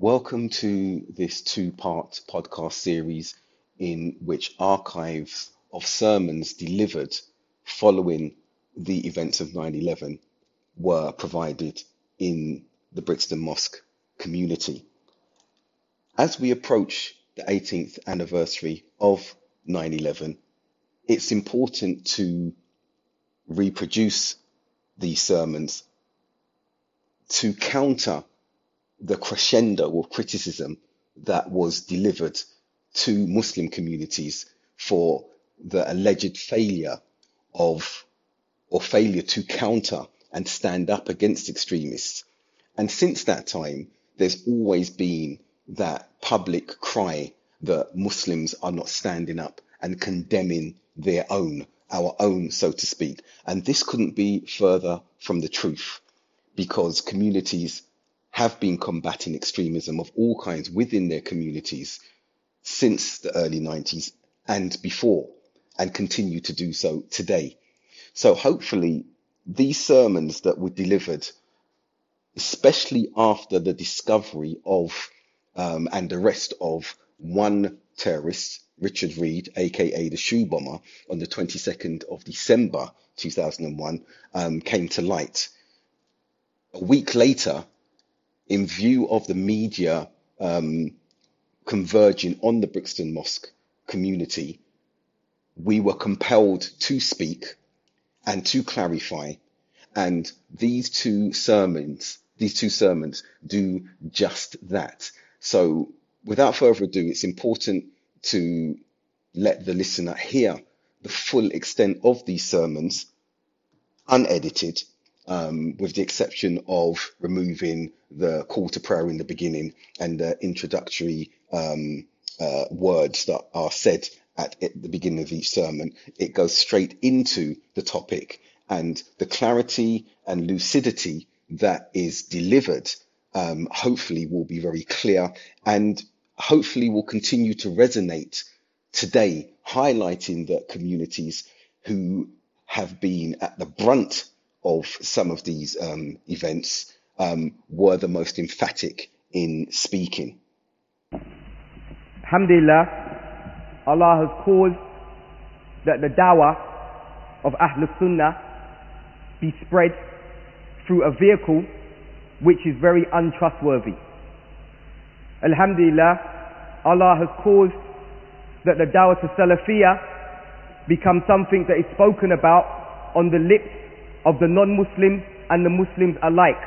Welcome to this two part podcast series in which archives of sermons delivered following the events of 9 11 were provided in the Brixton Mosque community. As we approach the 18th anniversary of 9 11, it's important to reproduce these sermons to counter the crescendo of criticism that was delivered to Muslim communities for the alleged failure of or failure to counter and stand up against extremists. And since that time, there's always been that public cry that Muslims are not standing up and condemning their own, our own, so to speak. And this couldn't be further from the truth because communities have been combating extremism of all kinds within their communities since the early 90s and before, and continue to do so today. So hopefully, these sermons that were delivered, especially after the discovery of um, and arrest of one terrorist, Richard Reid, aka the Shoe Bomber, on the 22nd of December 2001, um, came to light. A week later, in view of the media um, converging on the Brixton Mosque community, we were compelled to speak and to clarify. And these two sermons, these two sermons do just that. So without further ado, it's important to let the listener hear the full extent of these sermons unedited um, with the exception of removing the call to prayer in the beginning and the introductory um, uh, words that are said at the beginning of each sermon. It goes straight into the topic and the clarity and lucidity that is delivered um, hopefully will be very clear and hopefully will continue to resonate today, highlighting the communities who have been at the brunt of some of these um, events um, were the most emphatic in speaking. Alhamdulillah, Allah has caused that the dawah of Ahlul Sunnah be spread through a vehicle which is very untrustworthy. Alhamdulillah, Allah has caused that the dawah to Salafiyah become something that is spoken about on the lips of the non-Muslims and the Muslims alike.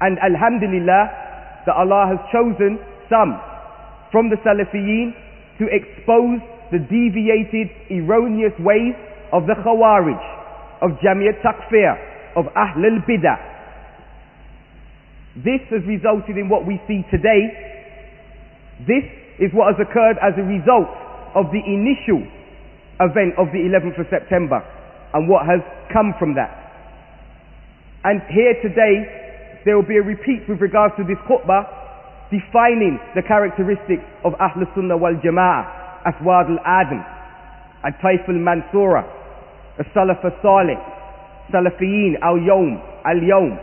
And Alhamdulillah that Allah has chosen some from the Salafiyin to expose the deviated, erroneous ways of the Khawarij, of Jamiat Takfir, of Ahl al-Bidah. This has resulted in what we see today. This is what has occurred as a result of the initial event of the 11th of September and what has come from that. And here today, there will be a repeat with regards to this khutbah, defining the characteristics of Ahl Sunnah wal Jama'ah, Aswad al-Adam, and Taif al-Mansura, Al-Salaf al-Salih, Salafiyin, Al-Yawm, Al-Yawm.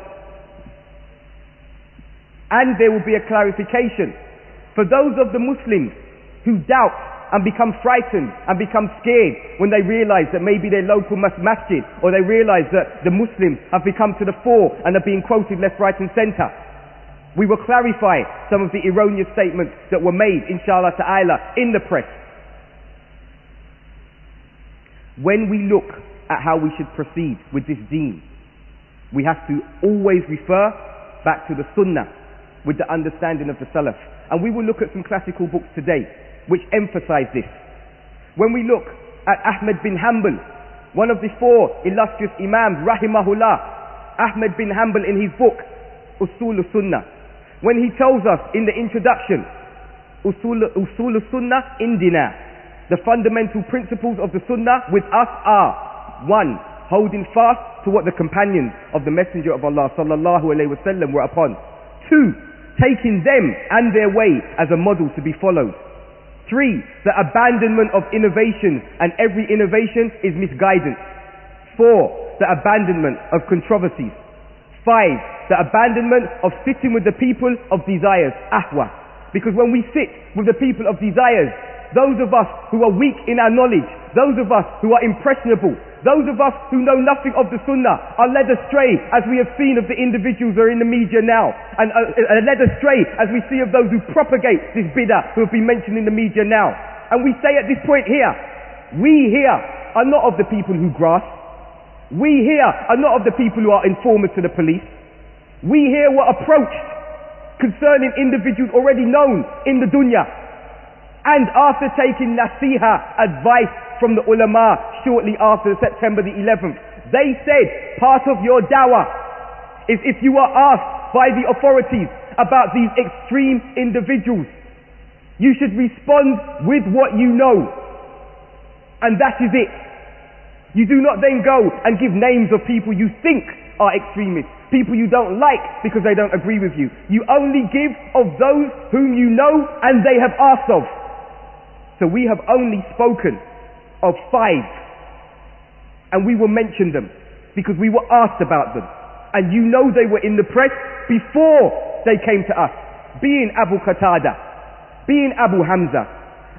And there will be a clarification for those of the Muslims who doubt and become frightened and become scared when they realize that maybe their local masjid or they realize that the Muslims have become to the fore and are being quoted left, right and center. We will clarify some of the erroneous statements that were made, inshallah ta'ala, in the press. When we look at how we should proceed with this deen, we have to always refer back to the sunnah with the understanding of the salaf. And we will look at some classical books today which emphasize this. When we look at Ahmed bin Hanbal, one of the four illustrious Imams, rahimahullah, Ahmed bin Hanbal in his book, Usul Sunnah, when he tells us in the introduction, Usul, Usul Sunnah Indina, the fundamental principles of the Sunnah with us are, one, holding fast to what the companions of the Messenger of Allah sallallahu alaihi wasallam were upon. Two, taking them and their way as a model to be followed. Three, the abandonment of innovation and every innovation is misguidance. Four, the abandonment of controversies. Five, the abandonment of sitting with the people of desires, ahwa. Because when we sit with the people of desires, those of us who are weak in our knowledge, those of us who are impressionable, those of us who know nothing of the sunnah are led astray as we have seen of the individuals who are in the media now and are uh, led astray as we see of those who propagate this bid'ah who have been mentioned in the media now. And we say at this point here, we here are not of the people who grasp. We here are not of the people who are informers to the police. We here were approached concerning individuals already known in the dunya. And after taking nasiha, advice from the ulama shortly after September the 11th, they said part of your dawah is if you are asked by the authorities about these extreme individuals, you should respond with what you know. And that is it. You do not then go and give names of people you think are extremists, people you don't like because they don't agree with you. You only give of those whom you know and they have asked of. So we have only spoken of five and we will mention them because we were asked about them. And you know they were in the press before they came to us. Being Abu Qatada, being Abu Hamza,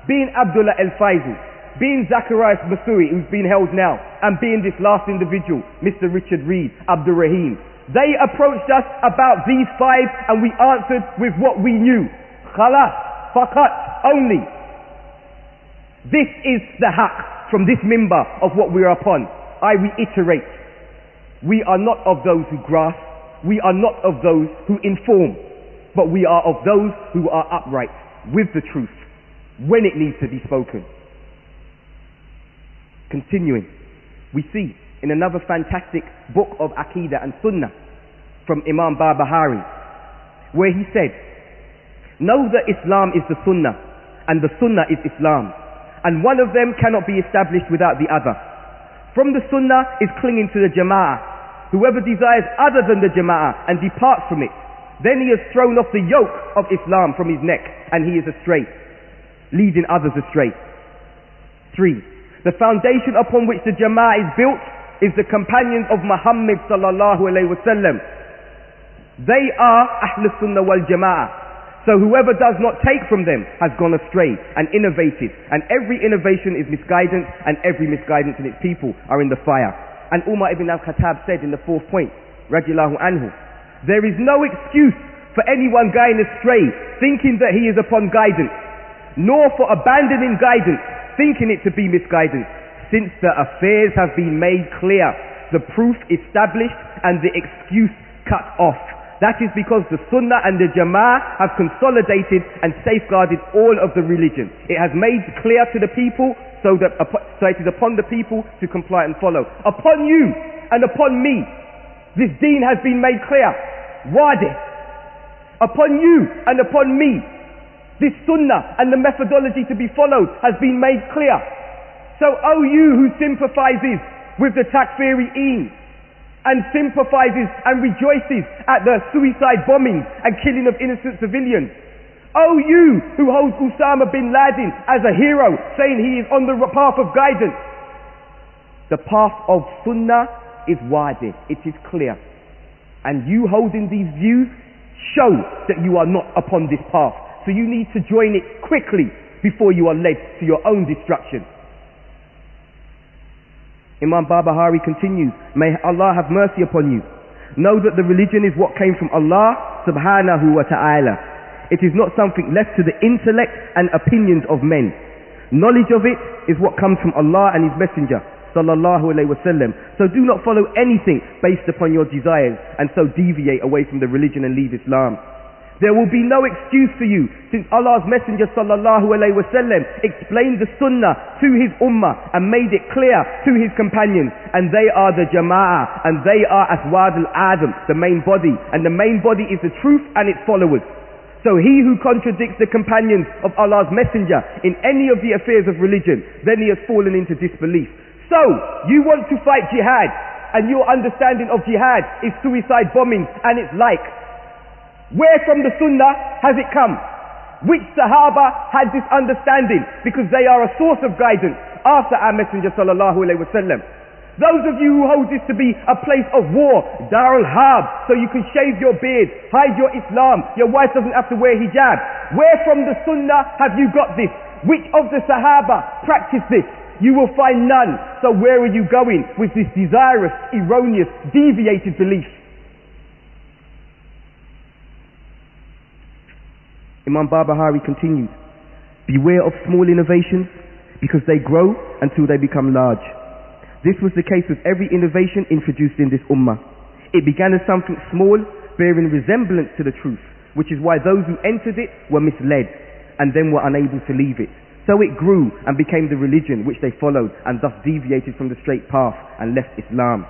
being Abdullah El Faisal, being Zacarias Moussaoui, who's been held now, and being this last individual, Mr. Richard Reid, Abdul Rahim. They approached us about these five and we answered with what we knew. Khalas, fakat, only. This is the haq from this member of what we are upon. I reiterate, we are not of those who grasp, we are not of those who inform, but we are of those who are upright with the truth when it needs to be spoken. Continuing, we see in another fantastic book of Aqidah and Sunnah from Imam Barbahari, where he said, Know that Islam is the Sunnah, and the Sunnah is Islam, and one of them cannot be established without the other. From the Sunnah is clinging to the Jama'ah. Whoever desires other than the Jama'ah and departs from it, then he has thrown off the yoke of Islam from his neck, and he is astray, leading others astray. Three, the foundation upon which the Jama'ah is built is the companions of Muhammad sallallahu alayhi wasallam. They are Ahl Sunnah wal Jama'ah. So whoever does not take from them has gone astray and innovated. And every innovation is misguidance and every misguidance in its people are in the fire. And Umar ibn al-Khattab said in the fourth point, Radiallahu anhu, there is no excuse for anyone going astray thinking that he is upon guidance, nor for abandoning guidance thinking it to be misguidance, since the affairs have been made clear, the proof established, and the excuse cut off. That is because the Sunnah and the Jama'ah have consolidated and safeguarded all of the religion. It has made clear to the people so that so it is upon the people to comply and follow. Upon you and upon me, this deen has been made clear. Wadi. Upon you and upon me, this sunnah and the methodology to be followed has been made clear. So, oh you who sympathizes with the takfiri and sympathizes and rejoices at the suicide bombings and killing of innocent civilians. Oh you who holds Osama bin Laden as a hero, saying he is on the path of guidance. The path of sunnah is wadi, it is clear. And you holding these views show that you are not upon this path. So you need to join it quickly before you are led to your own destruction. Imam Barbahari continues, May Allah have mercy upon you. Know that the religion is what came from Allah subhanahu wa ta'ala. It is not something left to the intellect and opinions of men. Knowledge of it is what comes from Allah and His Messenger sallallahu alayhi wasallam. So do not follow anything based upon your desires and so deviate away from the religion and leave Islam. There will be no excuse for you since Allah's Messenger sallallahu alayhi wasallam explained the sunnah to his ummah and made it clear to his companions and they are the jama'ah and they are aswad al-adam, the main body and the main body is the truth and its followers. So he who contradicts the companions of Allah's Messenger in any of the affairs of religion, then he has fallen into disbelief. So, you want to fight jihad and your understanding of jihad is suicide bombing and its like. Where from the Sunnah has it come? Which Sahaba had this understanding? Because they are a source of guidance after our Messenger sallallahu alaihi wasallam. Those of you who hold this to be a place of war, Darul Harb, so you can shave your beard, hide your Islam, your wife doesn't have to wear hijab. Where from the Sunnah have you got this? Which of the Sahaba practiced this? You will find none. So where are you going with this desirous, erroneous, deviated belief? Imam Barbahari continued, Beware of small innovations because they grow until they become large. This was the case with every innovation introduced in this ummah. It began as something small, bearing resemblance to the truth, which is why those who entered it were misled and then were unable to leave it. So it grew and became the religion which they followed and thus deviated from the straight path and left Islam.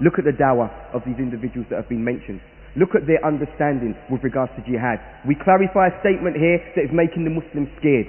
Look at the dawah of these individuals that have been mentioned. Look at their understanding with regards to jihad. We clarify a statement here that is making the Muslims scared.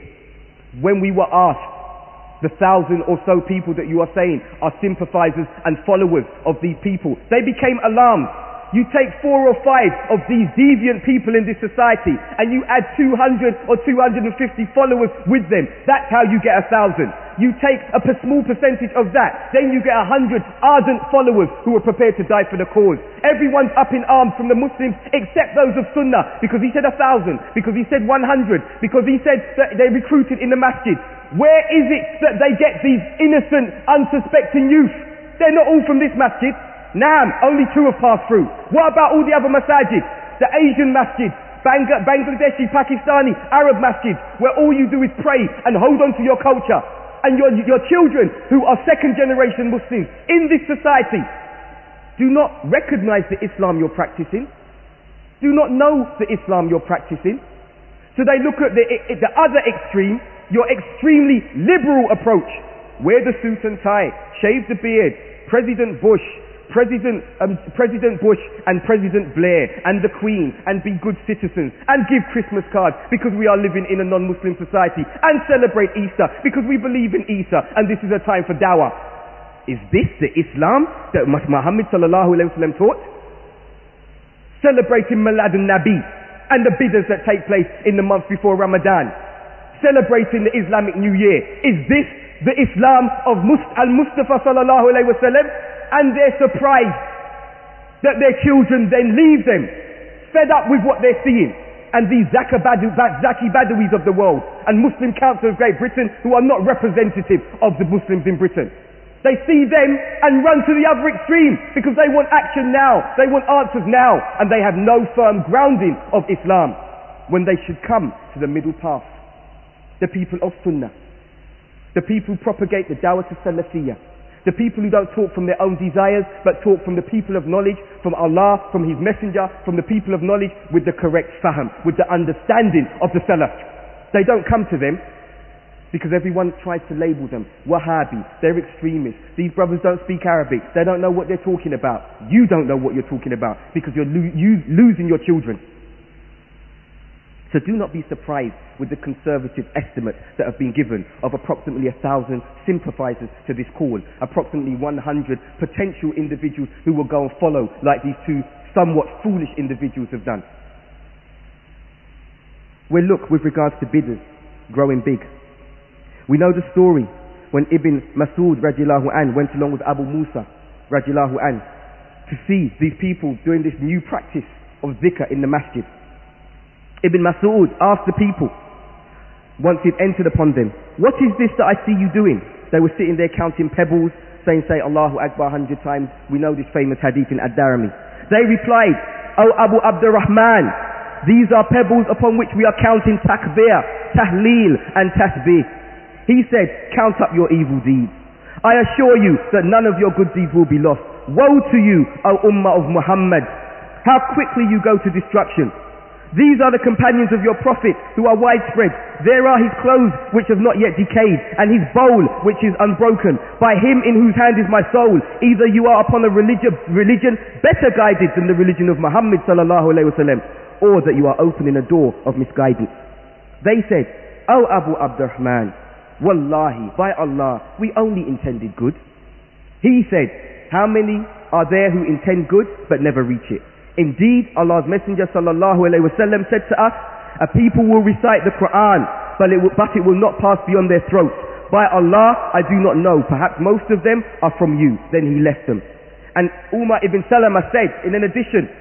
When we were asked, the thousand or so people that you are saying are sympathizers and followers of these people, they became alarmed you take four or five of these deviant people in this society and you add 200 or 250 followers with them. That's how you get a thousand. You take a small percentage of that, then you get a hundred ardent followers who are prepared to die for the cause. Everyone's up in arms from the Muslims except those of Sunnah because he said a thousand, because he said 100, because he said that they recruited in the masjid. Where is it that they get these innocent, unsuspecting youth? They're not all from this masjid. Naam, only two have passed through. What about all the other masajid? The Asian masjid, Bang Bangladeshi, Pakistani, Arab masjid, where all you do is pray and hold on to your culture. And your, your children who are second generation Muslims in this society do not recognize the Islam you're practicing, do not know the Islam you're practicing. So they look at the, the other extreme, your extremely liberal approach. Wear the suit and tie, shave the beard, President Bush, President, um, President Bush and President Blair and the Queen and be good citizens and give Christmas cards because we are living in a non-Muslim society and celebrate Easter because we believe in Easter and this is a time for dawah. Is this the Islam that Muhammad sallallahu alaihi wasallam taught? Celebrating Milad nabi and the bidders that take place in the month before Ramadan. Celebrating the Islamic New Year. Is this the Islam of Must- Al-Mustafa sallallahu alaihi wasallam? And they're surprised that their children then leave them, fed up with what they're seeing. And these Zaki Badawis of the world and Muslim Council of Great Britain who are not representative of the Muslims in Britain. They see them and run to the other extreme because they want action now. They want answers now. And they have no firm grounding of Islam when they should come to the middle path. The people of Sunnah. The people who propagate the Dawah to Salafiyah the people who don't talk from their own desires, but talk from the people of knowledge, from Allah, from His Messenger, from the people of knowledge, with the correct fahm, with the understanding of the Salaf. They don't come to them because everyone tries to label them Wahhabi, they're extremists. These brothers don't speak Arabic, they don't know what they're talking about. You don't know what you're talking about because you're lo- you losing your children. So do not be surprised with the conservative estimates that have been given of approximately a thousand sympathizers to this call, approximately 100 potential individuals who will go and follow like these two somewhat foolish individuals have done. Well look with regards to bidders growing big. We know the story when Ibn Masud radiallahu an went along with Abu Musa radiallahu an to see these people doing this new practice of zikr in the masjid. Ibn Mas'ud asked the people, once he'd entered upon them, what is this that I see you doing? They were sitting there counting pebbles, saying, say Allahu Akbar a hundred times. We know this famous hadith in Ad-Darimi. They replied, O Abu Abdurrahman, these are pebbles upon which we are counting takbir, tahleel and tasbih. He said, count up your evil deeds. I assure you that none of your good deeds will be lost. Woe to you, O Ummah of Muhammad. How quickly you go to destruction. These are the companions of your Prophet who are widespread. There are his clothes which have not yet decayed and his bowl which is unbroken. By him in whose hand is my soul. Either you are upon a religion, religion better guided than the religion of Muhammad sallallahu alayhi wasallam or that you are opening a door of misguidance. They said, O Abu Abdurrahman, Wallahi, by Allah, we only intended good. He said, how many are there who intend good but never reach it? Indeed, Allah's Messenger sallallahu said to us, a people will recite the Quran, but it, will, but it will not pass beyond their throats. By Allah, I do not know. Perhaps most of them are from you. Then he left them. And Umar ibn Salama said, in an addition,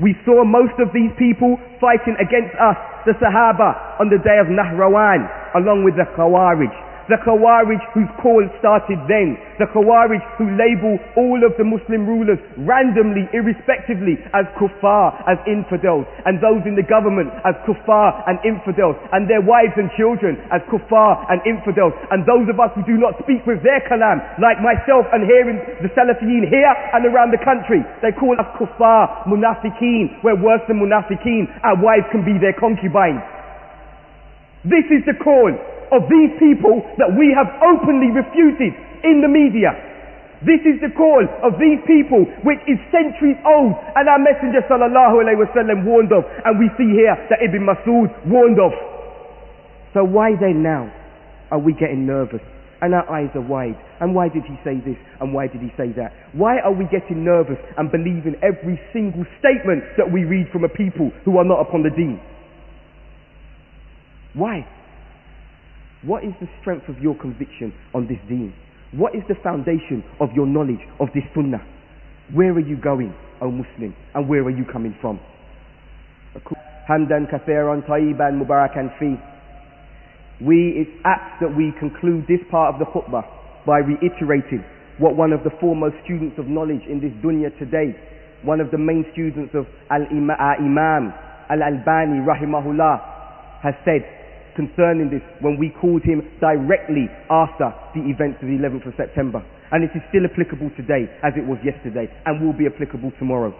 we saw most of these people fighting against us, the Sahaba, on the day of Nahrawan, along with the Khawarij. The Khawarij whose call started then. The Khawarij who label all of the Muslim rulers randomly, irrespectively, as kuffar, as infidels. And those in the government as kuffar and infidels. And their wives and children as kuffar and infidels. And those of us who do not speak with their kalam, like myself and hearing the Salafiyin here and around the country, they call us kuffar, munafiqeen. We're worse than munafiqeen. Our wives can be their concubines. This is the call of these people that we have openly refuted in the media. This is the call of these people which is centuries old and our Messenger sallallahu alayhi wasallam warned of and we see here that Ibn Masud warned of. So why then now are we getting nervous and our eyes are wide and why did he say this and why did he say that? Why are we getting nervous and believing every single statement that we read from a people who are not upon the deen? Why? What is the strength of your conviction on this deen? What is the foundation of your knowledge of this sunnah? Where are you going, O Muslim? And where are you coming from? Hamdan kathiran tayyiban mubarakan fi. We, it's apt that we conclude this part of the khutbah by reiterating what one of the foremost students of knowledge in this dunya today, one of the main students of Al-Imam Al-Albani rahimahullah has said concerning this when we called him directly after the events of the 11th of September. And it is still applicable today as it was yesterday and will be applicable tomorrow.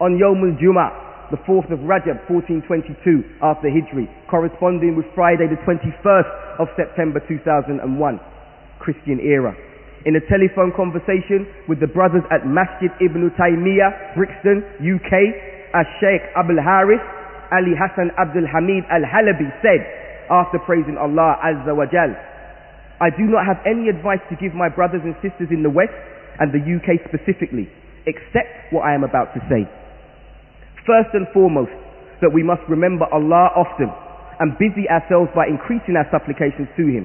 On Yom al-Jum'ah, the 4th of Rajab 1422 after Hijri, corresponding with Friday the 21st of September 2001, Christian era. In a telephone conversation with the brothers at Masjid Ibn Taymiyyah, Brixton, UK, as Sheikh Abul Harith Ali Hassan Abdul Hamid Al-Halabi said after praising Allah Azza wa Jal, I do not have any advice to give my brothers and sisters in the West and the UK specifically, except what I am about to say. First and foremost, that we must remember Allah often and busy ourselves by increasing our supplications to Him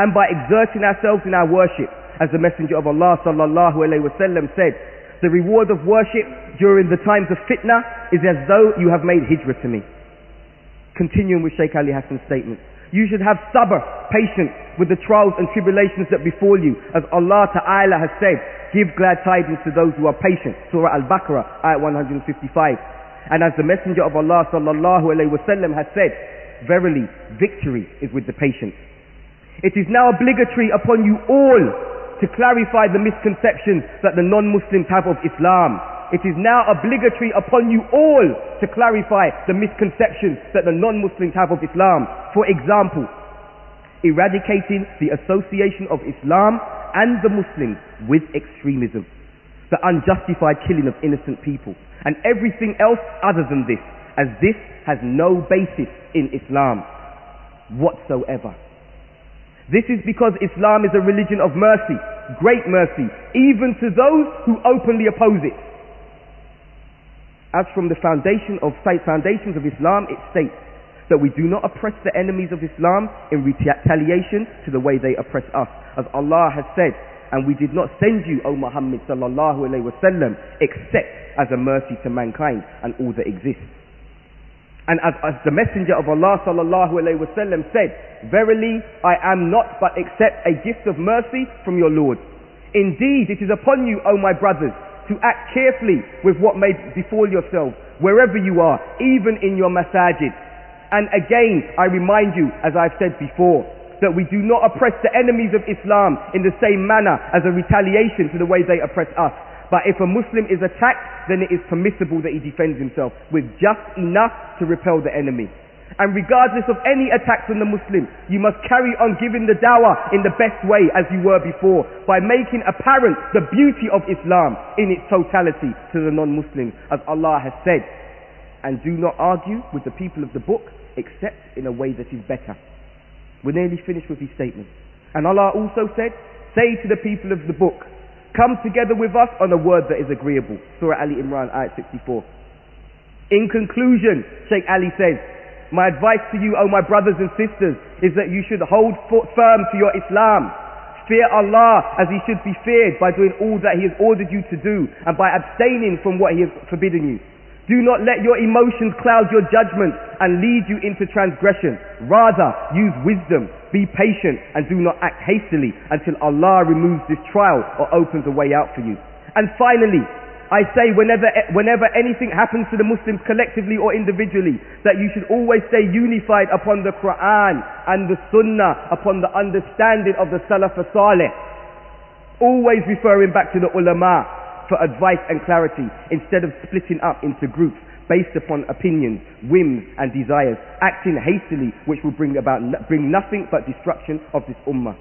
and by exerting ourselves in our worship as the Messenger of Allah sallallahu alayhi wasallam said, the reward of worship during the times of fitna is as though you have made hijrah to me. Continuing with Sheikh Ali Hassan's statement. You should have sabr, patience with the trials and tribulations that befall you. As Allah Ta'ala has said, give glad tidings to those who are patient. Surah Al-Baqarah, ayat 155. And as the Messenger of Allah sallallahu alayhi wasallam has said, verily victory is with the patient. It is now obligatory upon you all to clarify the misconceptions that the non-Muslims have of Islam. It is now obligatory upon you all to clarify the misconceptions that the non-Muslims have of Islam. For example, eradicating the association of Islam and the Muslims with extremism, the unjustified killing of innocent people, and everything else other than this, as this has no basis in Islam whatsoever. This is because Islam is a religion of mercy, great mercy, even to those who openly oppose it. As from the foundation of foundations of Islam, it states that we do not oppress the enemies of Islam in retaliation to the way they oppress us. As Allah has said, and we did not send you, O Muhammad sallallahu alaihi wasallam, except as a mercy to mankind and all that exists. And as, as, the messenger of Allah sallallahu alaihi wasallam said, Verily I am not but except a gift of mercy from your Lord. Indeed, it is upon you, O my brothers, to act carefully with what may befall yourselves, wherever you are, even in your masajid. And again, I remind you, as I've said before, that we do not oppress the enemies of Islam in the same manner as a retaliation to the way they oppress us. But if a Muslim is attacked, then it is permissible that he defends himself with just enough to repel the enemy. And regardless of any attacks on the Muslim, you must carry on giving the dawah in the best way as you were before, by making apparent the beauty of Islam in its totality to the non-Muslims, as Allah has said. And do not argue with the people of the book, except in a way that is better. We're nearly finished with his statement. And Allah also said, say to the people of the book, Come together with us on a word that is agreeable. Surah Ali Imran, ayat 64. In conclusion, Sheikh Ali says, My advice to you, O my brothers and sisters, is that you should hold firm to your Islam. Fear Allah as He should be feared by doing all that He has ordered you to do and by abstaining from what He has forbidden you. Do not let your emotions cloud your judgment and lead you into transgression. Rather, use wisdom, be patient, and do not act hastily until Allah removes this trial or opens a way out for you. And finally, I say whenever, whenever anything happens to the Muslims collectively or individually, that you should always stay unified upon the Quran and the Sunnah, upon the understanding of the Salaf Salih. Always referring back to the ulama, for advice and clarity instead of splitting up into groups based upon opinions, whims and desires, acting hastily which will bring about bring nothing but destruction of this ummah.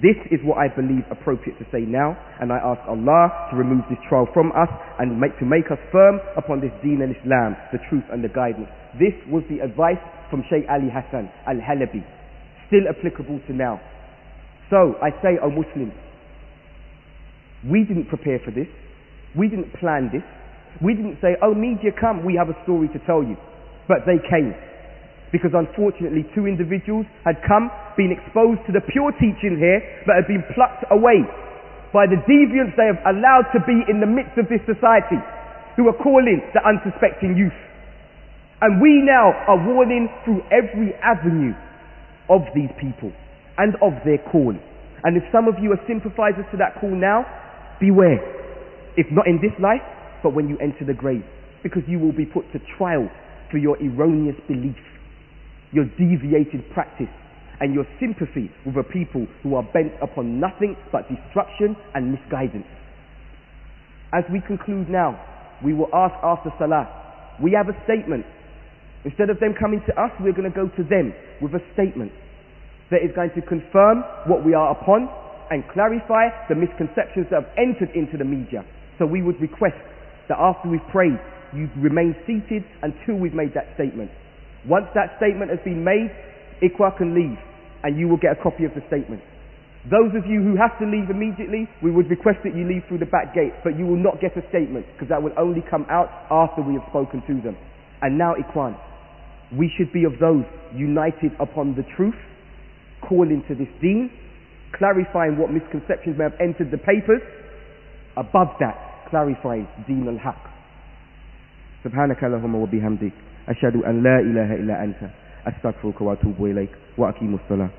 This is what I believe appropriate to say now, and I ask Allah to remove this trial from us and make, to make us firm upon this deen and Islam, the truth and the guidance. This was the advice from Shaykh Ali Hassan al-Halabi, still applicable to now. So I say, O Muslims, we didn't prepare for this. We didn't plan this. We didn't say, oh, media come, we have a story to tell you. But they came. Because unfortunately, two individuals had come, been exposed to the pure teaching here, but had been plucked away by the deviants they have allowed to be in the midst of this society, who are calling the unsuspecting youth. And we now are warning through every avenue of these people and of their call. And if some of you are sympathizers to that call now, beware if not in this life, but when you enter the grave. Because you will be put to trial for your erroneous belief, your deviated practice, and your sympathy with a people who are bent upon nothing but destruction and misguidance. As we conclude now, we will ask after Salah. We have a statement. Instead of them coming to us, we're going to go to them with a statement that is going to confirm what we are upon and clarify the misconceptions that have entered into the media. So we would request that after we've prayed, you remain seated until we've made that statement. Once that statement has been made, Iqra can leave and you will get a copy of the statement. Those of you who have to leave immediately, we would request that you leave through the back gate, but you will not get a statement because that will only come out after we have spoken to them. And now, Ikhwan, we should be of those united upon the truth, calling to this deen, clarifying what misconceptions may have entered the papers. Above that, clarifies deen al-haq. سبحانك اللهم وبحمدك أشهد أن لا إله إلا أنت أستغفرك وأتوب إليك وأقيم الصلاة